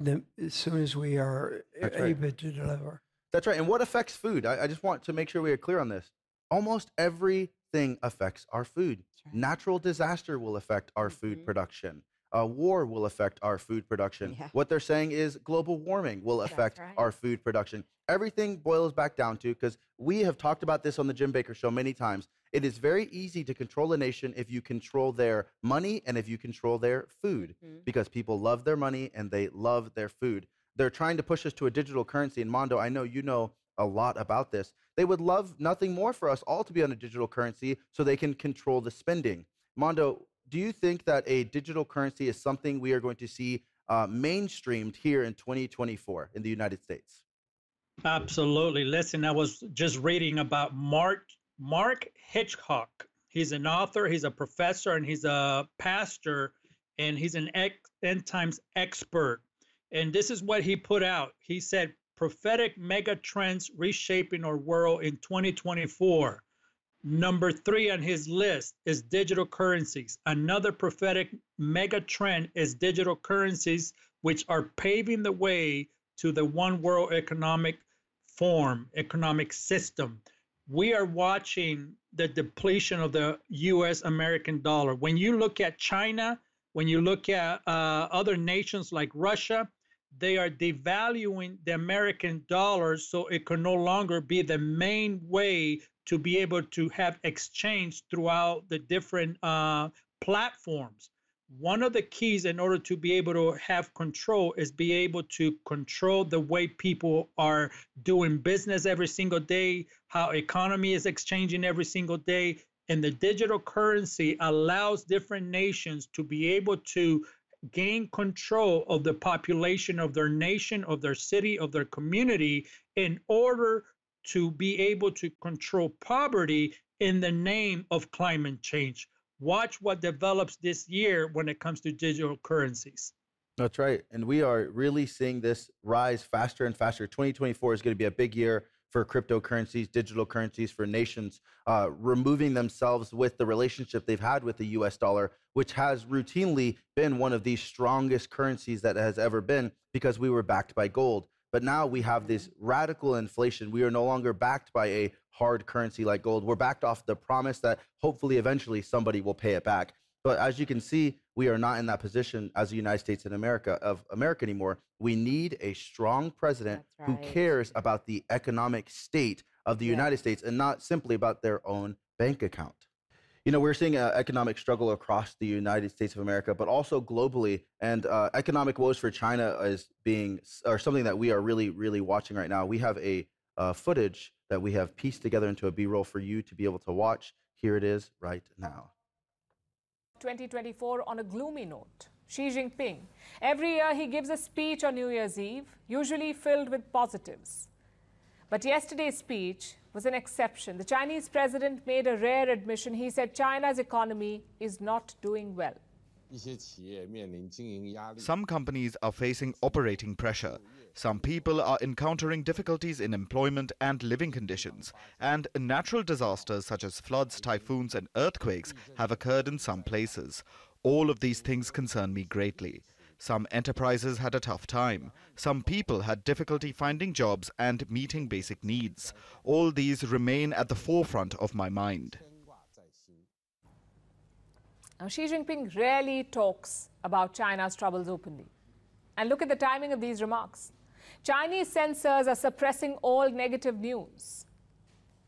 the, as soon as we are That's right. able to deliver. That's right. And what affects food? I, I just want to make sure we are clear on this. Almost everything affects our food. Natural disaster will affect our food production. Uh, war will affect our food production. Yeah. What they're saying is global warming will affect right. our food production. Everything boils back down to because we have talked about this on the Jim Bakker Show many times. It is very easy to control a nation if you control their money and if you control their food because people love their money and they love their food. They're trying to push us to a digital currency. And Mondo, I know you know a lot about this. They would love nothing more for us all to be on a digital currency so they can control the spending. Mondo, do you think that a digital currency is something we are going to see uh, mainstreamed here in 2024 in the United States? Absolutely. Listen, I was just reading about Mark Mark Hitchcock. He's an author, he's a professor, and he's a pastor, and he's an ex- end times expert. And this is what he put out. He said, prophetic mega trends reshaping our world in 2024. Number three on his list is digital currencies. Another prophetic mega trend is digital currencies, which are paving the way to the one world economic form, economic system. We are watching the depletion of the US American dollar. When you look at China, when you look at uh, other nations like Russia, they are devaluing the American dollar so it can no longer be the main way to be able to have exchange throughout the different uh, platforms. One of the keys in order to be able to have control is be able to control the way people are doing business every single day, how economy is exchanging every single day, and the digital currency allows different nations to be able to gain control of the population of their nation, of their city, of their community in order to be able to control poverty in the name of climate change. Watch what develops this year when it comes to digital currencies. That's right. And we are really seeing this rise faster and faster. 2024 is going to be a big year for cryptocurrencies, digital currencies, for nations uh, removing themselves with the relationship they've had with the US dollar, which has routinely been one of the strongest currencies that has ever been because we were backed by gold. But now we have this radical inflation. We are no longer backed by a hard currency like gold. We're backed off the promise that hopefully eventually somebody will pay it back. But as you can see, we are not in that position as the United States and America of America anymore. We need a strong president who cares about the economic state of the United States and not simply about their own bank account. You know, we're seeing an economic struggle across the United States of America, but also globally. And uh, economic woes for China is being, or something that we are really, really watching right now. We have a uh, footage that we have pieced together into a B roll for you to be able to watch. Here it is right now. 2024 on a gloomy note. Xi Jinping. Every year he gives a speech on New Year's Eve, usually filled with positives. But yesterday's speech was an exception. The Chinese president made a rare admission. He said China's economy is not doing well. Some companies are facing operating pressure. Some people are encountering difficulties in employment and living conditions. And natural disasters such as floods, typhoons, and earthquakes have occurred in some places. All of these things concern me greatly. Some enterprises had a tough time. Some people had difficulty finding jobs and meeting basic needs. All these remain at the forefront of my mind. Now, Xi Jinping rarely talks about China's troubles openly. And look at the timing of these remarks. Chinese censors are suppressing all negative news.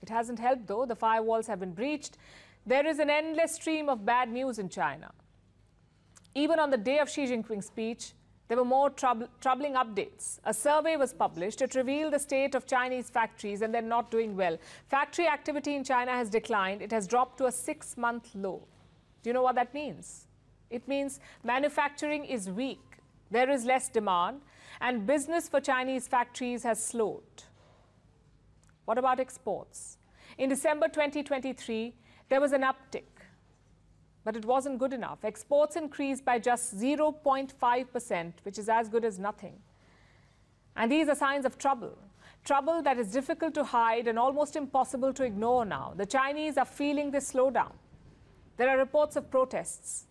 It hasn't helped, though. The firewalls have been breached. There is an endless stream of bad news in China. Even on the day of Xi Jinping's speech, there were more troub troubling updates. A survey was published. It revealed the state of Chinese factories and they're not doing well. Factory activity in China has declined. It has dropped to a six month low. Do you know what that means? It means manufacturing is weak. There is less demand and business for Chinese factories has slowed. What about exports? In December 2023, there was an uptick, but it wasn't good enough. Exports increased by just 0.5%, which is as good as nothing. And these are signs of trouble. Trouble that is difficult to hide and almost impossible to ignore now. The Chinese are feeling this slowdown. There are reports of protests.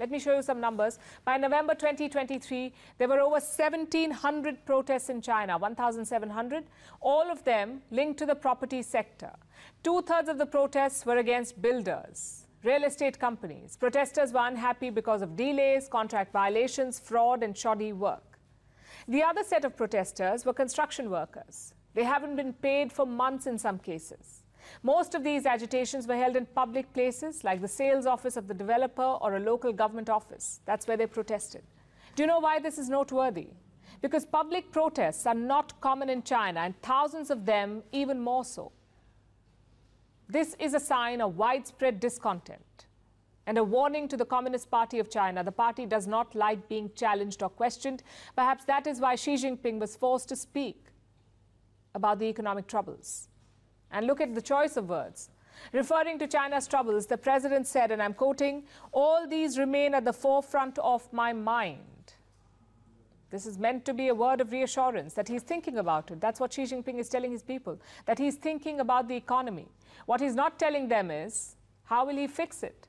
Let me show you some numbers. By November 2023, there were over 1,700 protests in China, 1,700, all of them linked to the property sector. Two thirds of the protests were against builders, real estate companies. Protesters were unhappy because of delays, contract violations, fraud, and shoddy work. The other set of protesters were construction workers. They haven't been paid for months in some cases. Most of these agitations were held in public places like the sales office of the developer or a local government office. That's where they protested. Do you know why this is noteworthy? Because public protests are not common in China, and thousands of them even more so. This is a sign of widespread discontent and a warning to the Communist Party of China. The party does not like being challenged or questioned. Perhaps that is why Xi Jinping was forced to speak about the economic troubles. And look at the choice of words. Referring to China's troubles, the president said, and I'm quoting, all these remain at the forefront of my mind. This is meant to be a word of reassurance that he's thinking about it. That's what Xi Jinping is telling his people, that he's thinking about the economy. What he's not telling them is, how will he fix it?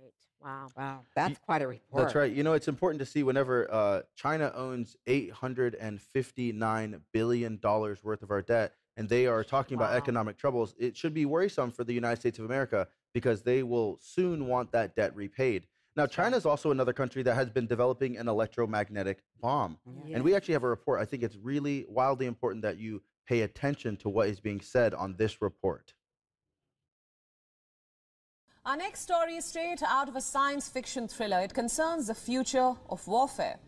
Right. Wow. Wow. That's quite a report. That's right. You know, it's important to see whenever uh, China owns $859 billion worth of our debt, and they are talking about economic troubles, it should be worrisome for the United States of America because they will soon want that debt repaid. Now, China is also another country that has been developing an electromagnetic bomb. And we actually have a report. I think it's really wildly important that you pay attention to what is being said on this report. Our next story is straight out of a science fiction thriller. It concerns the future of warfare.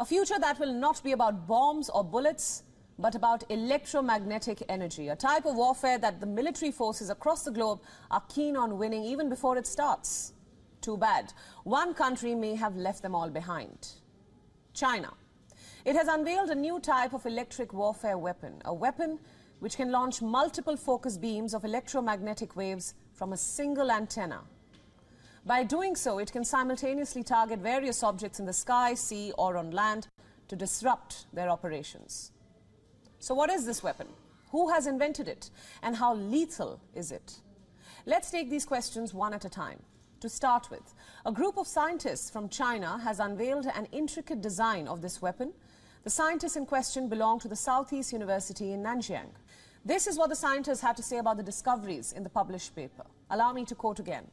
A future that will not be about bombs or bullets, but about electromagnetic energy, a type of warfare that the military forces across the globe are keen on winning even before it starts. Too bad. One country may have left them all behind. China. It has unveiled a new type of electric warfare weapon, a weapon which can launch multiple focus beams of electromagnetic waves from a single antenna. By doing so, it can simultaneously target various objects in the sky, sea, or on land to disrupt their operations. So, what is this weapon? Who has invented it? And how lethal is it? Let's take these questions one at a time. To start with, a group of scientists from China has unveiled an intricate design of this weapon. The scientists in question belong to the Southeast University in Nanjing. This is what the scientists had to say about the discoveries in the published paper. Allow me to quote again.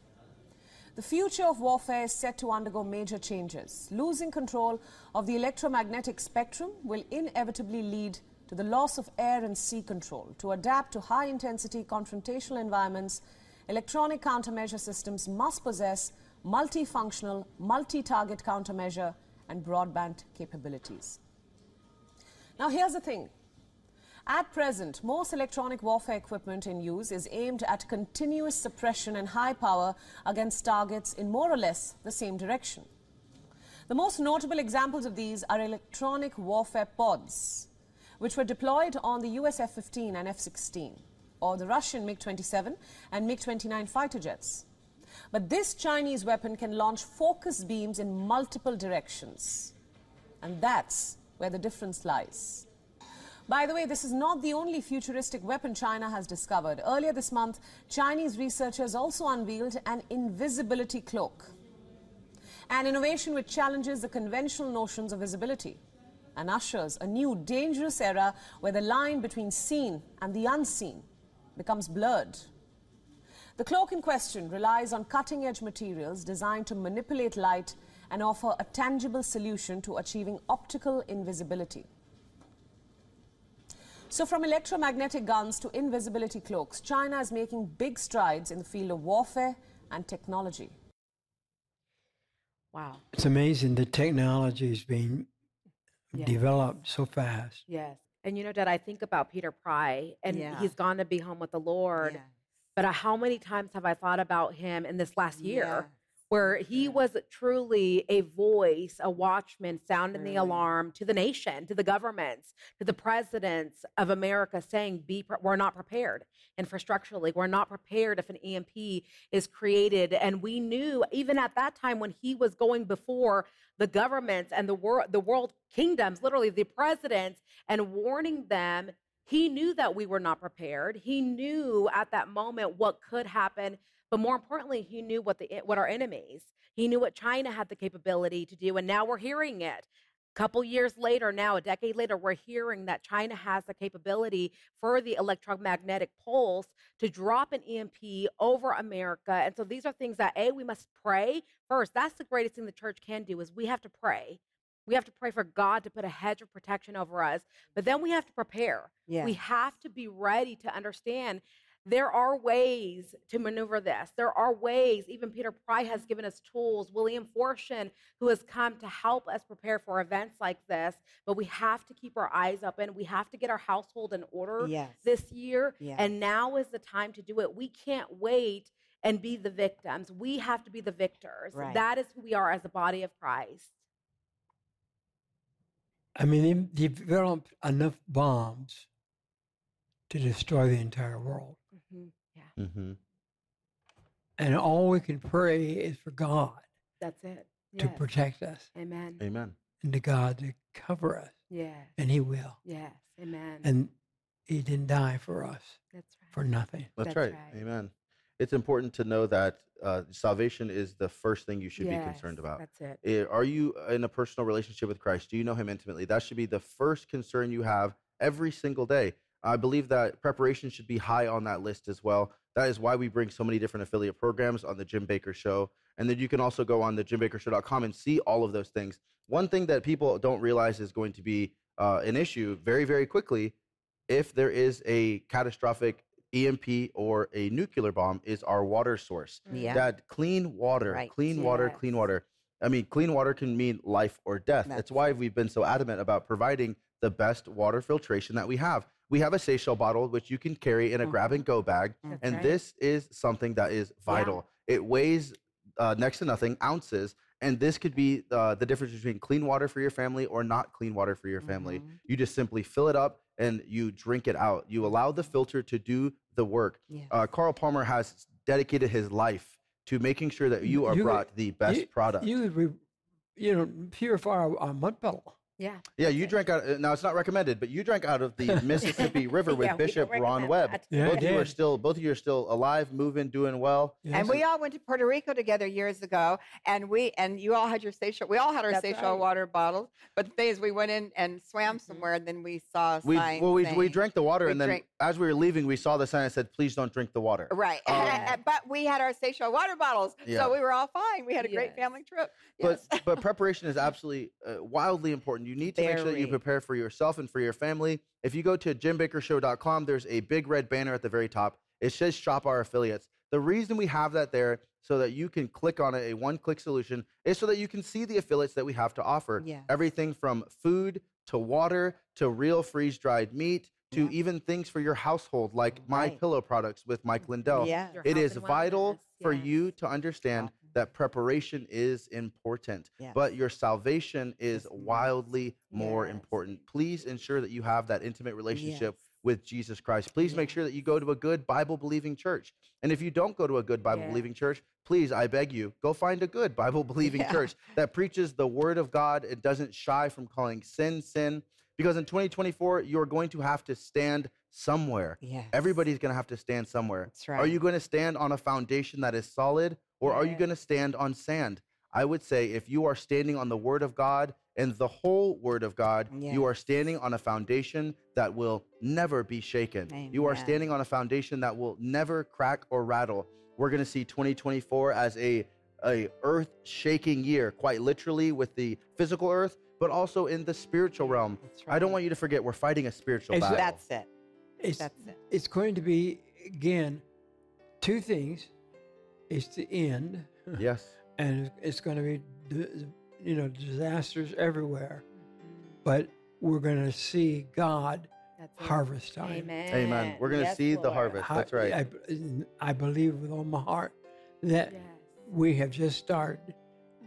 The future of warfare is set to undergo major changes. Losing control of the electromagnetic spectrum will inevitably lead to the loss of air and sea control. To adapt to high intensity confrontational environments, electronic countermeasure systems must possess multifunctional, multi target countermeasure and broadband capabilities. Now, here's the thing. At present, most electronic warfare equipment in use is aimed at continuous suppression and high power against targets in more or less the same direction. The most notable examples of these are electronic warfare pods, which were deployed on the US F 15 and F 16, or the Russian MiG 27 and MiG 29 fighter jets. But this Chinese weapon can launch focus beams in multiple directions. And that's where the difference lies. By the way, this is not the only futuristic weapon China has discovered. Earlier this month, Chinese researchers also unveiled an invisibility cloak. An innovation which challenges the conventional notions of visibility and ushers a new dangerous era where the line between seen and the unseen becomes blurred. The cloak in question relies on cutting edge materials designed to manipulate light and offer a tangible solution to achieving optical invisibility. So, from electromagnetic guns to invisibility cloaks, China is making big strides in the field of warfare and technology. Wow. It's amazing the technology is being Yes. developed so fast. Yes. And you know, Dad, I think about Peter Pry, and Yeah. he's gone to be home with the Lord. But uh, how many times have I thought about him in this last year? Where he was truly a voice, a watchman, sounding the alarm to the nation, to the governments, to the presidents of America, saying, "Be pre- we're not prepared infrastructurally. We're not prepared if an EMP is created." And we knew even at that time when he was going before the governments and the world, the world kingdoms, literally the presidents, and warning them he knew that we were not prepared. He knew at that moment what could happen, but more importantly, he knew what the eh, what our enemies. He knew what China had the capability to do, and now we're hearing it. A couple years later, now a decade later, we're hearing that China has the capability for the electromagnetic pulse to drop an EMP over America. And so these are things that a we must pray first. That's the greatest thing the church can do is we have to pray. We have to pray for God to put a hedge of protection over us, but then we have to prepare. We have to be ready to understand there are ways to maneuver this. There are ways. Even Peter Pry has given us tools. William Forstchen, who has come to help us prepare for events like this. But we have to keep our eyes open. We have to get our household in order Yes. this year. Yes. And now is the time to do it. We can't wait and be the victims. We have to be the victors. Right. That is who we are as the body of Christ. I mean, they developed enough bombs to destroy the entire world. Mhm. Mm-hmm. And all we can pray is for God that's it. to Yes. protect us Amen. Amen. and to God to cover us. Yes. And He will. Yes. Amen. And He didn't die for us That's right. for nothing. That's, That's right. right. Amen. It's important to know that uh, salvation is the first thing you should be concerned about. That's it. Eh, Are you in a personal relationship with Christ? Do you know Him intimately? That should be the first concern you have every single day. I believe that preparation should be high on that list as well. That is why we bring so many different affiliate programs on the Jim Bakker Show. And then you can also go on the jimbakkershow.com and see all of those things. One thing that people don't realize is going to be uh, an issue very, very quickly if there is a catastrophic EMP or a nuclear bomb is our water source. Yeah. That clean water, Right. clean water, clean water. I mean, clean water can mean life or death. That's, That's why we've been so adamant about providing the best water filtration that we have. We have a Seychelles bottle, which you can carry in a grab and go bag. That's and right. this is something that is vital. It weighs uh, next to nothing, ounces. And this could be uh, the difference between clean water for your family or not clean water for your family. Mhm. You just simply fill it up and you drink it out. You allow the filter to do the work. Yes. Uh, Carl Palmer has dedicated his life to making sure that you are You- brought the best you, product. You you know, purify our, our mud puddle. Yeah. yeah, you drank out. uh, Now it's not recommended, but you drank out of the Mississippi River with Yeah, we Bishop Ron Webb. that. Yeah, both of you are still, both of you are still alive, moving, doing well. And we all went to Puerto Rico together years ago, and we and you all had your Seychelles. We all had our That's Seychelles right. Mm-hmm. water bottles. But the thing is, we went in and swam somewhere, and then we saw We well, we, we drank the water, and then drank- as we were leaving, we saw the sign that said, "Please don't drink the water." Right, Um, but we had our Seychelles water bottles, Yeah. so we were all fine. We had a great Yes. family trip. But but preparation is absolutely uh, wildly important. You need to make sure that you prepare for yourself and for your family. If you go to jimbakkershow.com, there's a big red banner at the very top. It says shop our affiliates. The reason we have that there so that you can click on it, a one-click solution, is so that you can see the affiliates that we have to offer. Yes. Everything from food to water to real freeze-dried meat to Yeah. even things for your household like my pillow products with Mike mm, Lindell. Yeah. Your It health is and vital wellness, for you to understand that preparation is important, Yes. but your salvation is wildly more Yes. important. Please ensure that you have that intimate relationship Yes. with Jesus Christ. Please make sure that you go to a good Bible believing church. And if you don't go to a good Bible believing church, please, I beg you, go find a good Bible believing Yeah. church that preaches the word of God and doesn't shy from calling sin sin. Because in 2024, you're going to have to stand somewhere. Yes. Everybody's going to have to stand somewhere. That's right. Are you going to stand on a foundation that is solid or are you mm-hmm. going to stand on sand? I would say if you are standing on the word of God and the whole word of God, you are standing on a foundation that will never be shaken. You are standing on a foundation that will never crack or rattle. We're going to see 2024 as a a earth shaking year, quite literally with the physical earth, but also in the spiritual realm. I don't want you to forget we're fighting a spiritual It's- battle. That's it. It's, That's it. it's going to be, again, two things. It's the end. Yes. And it's going to be, you know, disasters everywhere. But we're going to see God That's harvest time. Amen. Amen. We're going to see the harvest. That's right. I, I believe with all my heart that we have just started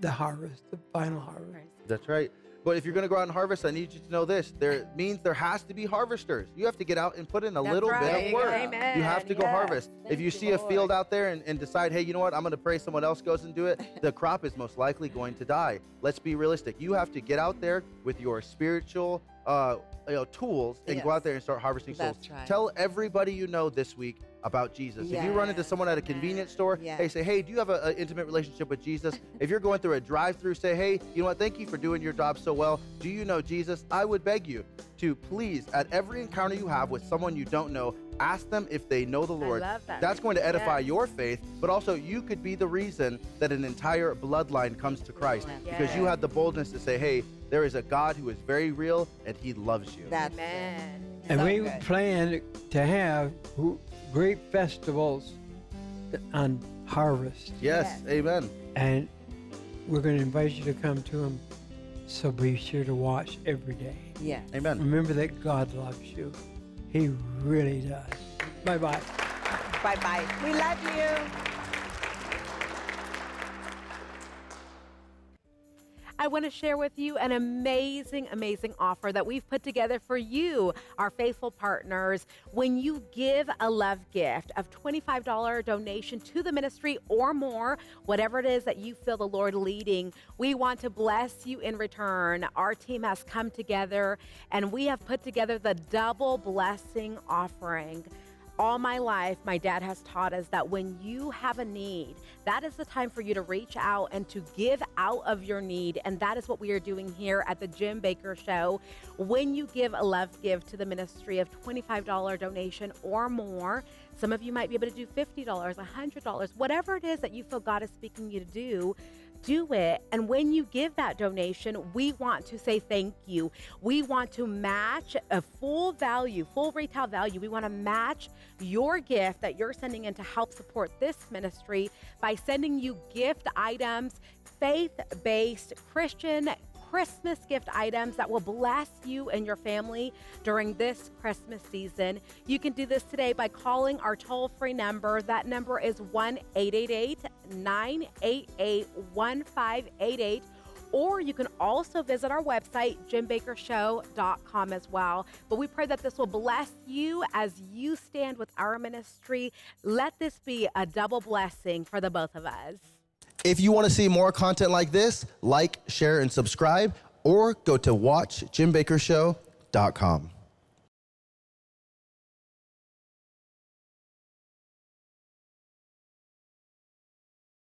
the harvest, the final harvest. That's right. But if you're going to go out and harvest, I need you to know this. There means there has to be harvesters. You have to get out and put in a That's little right. bit of work. Amen. You have to go Yes. harvest. if you see a field out there and, and decide, hey, you know what, I'm going to pray someone else goes and do it, the crop is most likely going to die. Let's be realistic. You have to get out there with your spiritual uh, you know, tools and go out there and start harvesting souls. Right. Tell everybody you know this week about Jesus. If you run into someone at a convenience store, Yes. hey, say, hey, do you have an intimate relationship with Jesus? if you're going through a drive-through, say, hey, you know what? Thank you for doing your job so well. Do you know Jesus? I would beg you to please, at every encounter you have with someone you don't know, ask them if they know the Lord. love that. That's going to edify Yes. your faith, but also you could be the reason that an entire bloodline comes to Christ because you had the boldness to say, hey, there is a God who is very real and he loves you. That's Amen. And So we good. plan to have w- great festivals on harvest. Yes, amen. And we're going to invite you to come to them. So be sure to watch every day. Yes. Amen. Remember that God loves you. He really does. Bye bye. Bye bye. We love you. I want to share with you an amazing, amazing offer that we've put together for you, our faithful partners. When you give a love gift of $25 donation to the ministry or more, whatever it is that you feel the Lord leading, we want to bless you in return. Our team has come together and we have put together the double blessing offering all my life, my dad has taught us that when you have a need, that is the time for you to reach out and to give out of your need. And that is what we are doing here at the Jim Bakker Show. When you give a love give to the ministry of $25 donation or more, some of you might be able to do $50, $100, whatever it is that you feel God is speaking you to do do it. And when you give that donation, we want to say thank you. We want to match a full value, full retail value. We want to match your gift that you're sending in to help support this ministry by sending you gift items, faith based Christian. Christmas gift items that will bless you and your family during this Christmas season. You can do this today by calling our toll free number. That number is 1 888 988 1588. Or you can also visit our website, jimbakkershow.com as well. But we pray that this will bless you as you stand with our ministry. Let this be a double blessing for the both of us. If you want to see more content like this, like, share, and subscribe, or go to watchjimbakkershow.com.